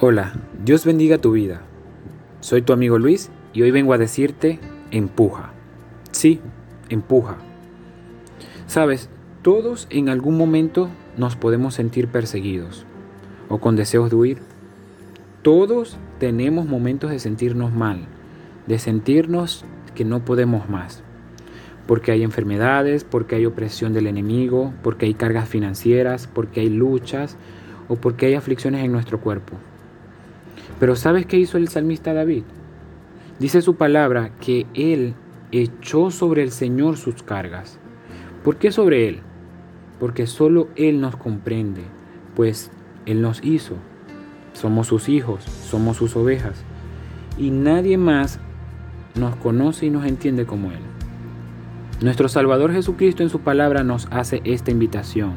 Hola, Dios bendiga tu vida. Soy tu amigo Luis y hoy vengo a decirte, empuja. Sí, empuja. Sabes, todos en algún momento nos podemos sentir perseguidos o con deseos de huir. Todos tenemos momentos de sentirnos mal, de sentirnos que no podemos más. Porque hay enfermedades, porque hay opresión del enemigo, porque hay cargas financieras, porque hay luchas o porque hay aflicciones en nuestro cuerpo. Pero ¿sabes qué hizo el salmista David? Dice su palabra que él echó sobre el Señor sus cargas. ¿Por qué sobre él? Porque solo él nos comprende, pues él nos hizo. Somos sus hijos, somos sus ovejas. Y nadie más nos conoce y nos entiende como él. Nuestro Salvador Jesucristo en su palabra nos hace esta invitación.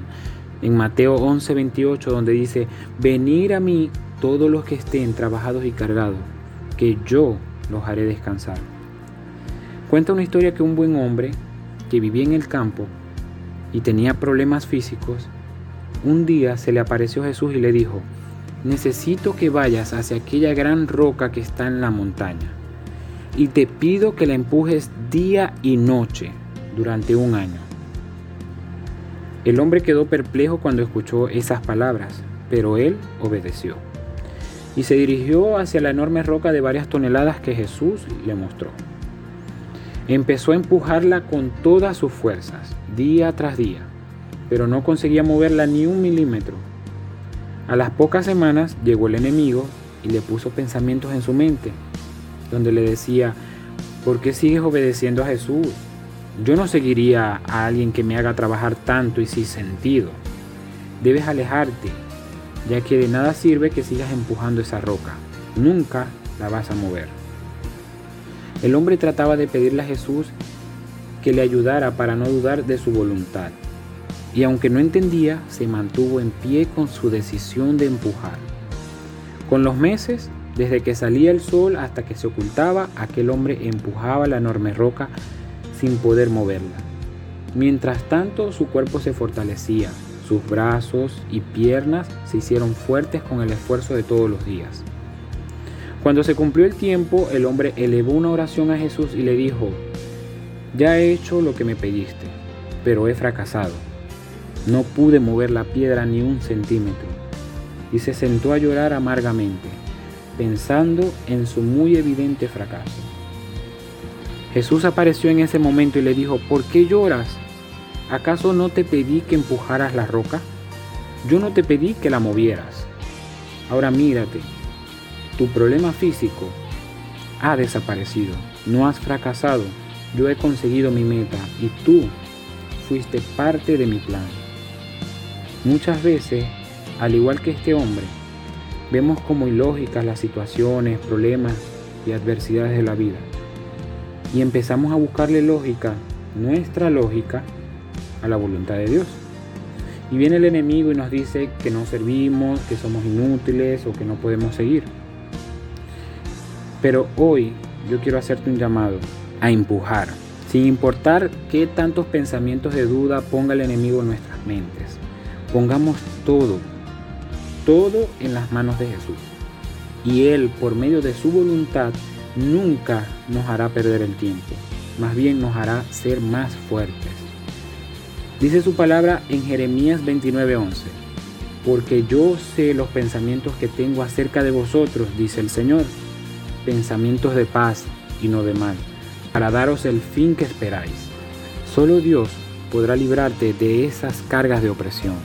En Mateo 11:28 donde dice, venir a mí todos los que estén trabajados y cargados, que yo los haré descansar. Cuenta una historia que un buen hombre que vivía en el campo y tenía problemas físicos, un día se le apareció Jesús y le dijo, necesito que vayas hacia aquella gran roca que está en la montaña y te pido que la empujes día y noche durante un año. El hombre quedó perplejo cuando escuchó esas palabras, pero él obedeció y se dirigió hacia la enorme roca de varias toneladas que Jesús le mostró. Empezó a empujarla con todas sus fuerzas, día tras día, pero no conseguía moverla ni un milímetro. A las pocas semanas llegó el enemigo y le puso pensamientos en su mente, donde le decía, ¿por qué sigues obedeciendo a Jesús? Yo no seguiría a alguien que me haga trabajar tanto y sin sentido. Debes alejarte ya que de nada sirve que sigas empujando esa roca, nunca la vas a mover. El hombre trataba de pedirle a Jesús que le ayudara para no dudar de su voluntad, y aunque no entendía, se mantuvo en pie con su decisión de empujar. Con los meses, desde que salía el sol hasta que se ocultaba, aquel hombre empujaba la enorme roca sin poder moverla. Mientras tanto, su cuerpo se fortalecía, sus brazos y piernas se hicieron fuertes con el esfuerzo de todos los días. Cuando se cumplió el tiempo, el hombre elevó una oración a Jesús y le dijo, ya he hecho lo que me pediste, pero he fracasado. No pude mover la piedra ni un centímetro. Y se sentó a llorar amargamente, pensando en su muy evidente fracaso. Jesús apareció en ese momento y le dijo, ¿por qué lloras? ¿Acaso no te pedí que empujaras la roca? Yo no te pedí que la movieras. Ahora mírate, tu problema físico ha desaparecido, no has fracasado, yo he conseguido mi meta y tú fuiste parte de mi plan. Muchas veces, al igual que este hombre, vemos como ilógicas las situaciones, problemas y adversidades de la vida. Y empezamos a buscarle lógica, nuestra lógica, a la voluntad de Dios. Y viene el enemigo y nos dice que no servimos, que somos inútiles o que no podemos seguir. Pero hoy yo quiero hacerte un llamado a empujar, sin importar qué tantos pensamientos de duda ponga el enemigo en nuestras mentes. Pongamos todo, todo en las manos de Jesús. Y Él, por medio de su voluntad, nunca nos hará perder el tiempo. Más bien nos hará ser más fuertes. Dice su palabra en Jeremías 29:11, porque yo sé los pensamientos que tengo acerca de vosotros, dice el Señor, pensamientos de paz y no de mal, para daros el fin que esperáis. Solo Dios podrá librarte de esas cargas de opresión,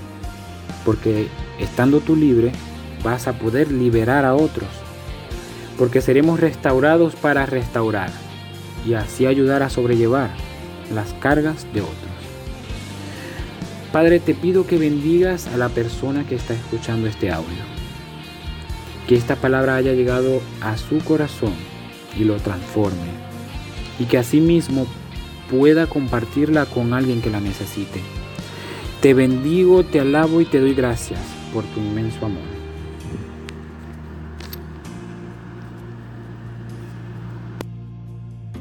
porque estando tú libre, vas a poder liberar a otros, porque seremos restaurados para restaurar y así ayudar a sobrellevar las cargas de otros. Padre, te pido que bendigas a la persona que está escuchando este audio. Que esta palabra haya llegado a su corazón y lo transforme. Y que asimismo pueda compartirla con alguien que la necesite. Te bendigo, te alabo y te doy gracias por tu inmenso amor.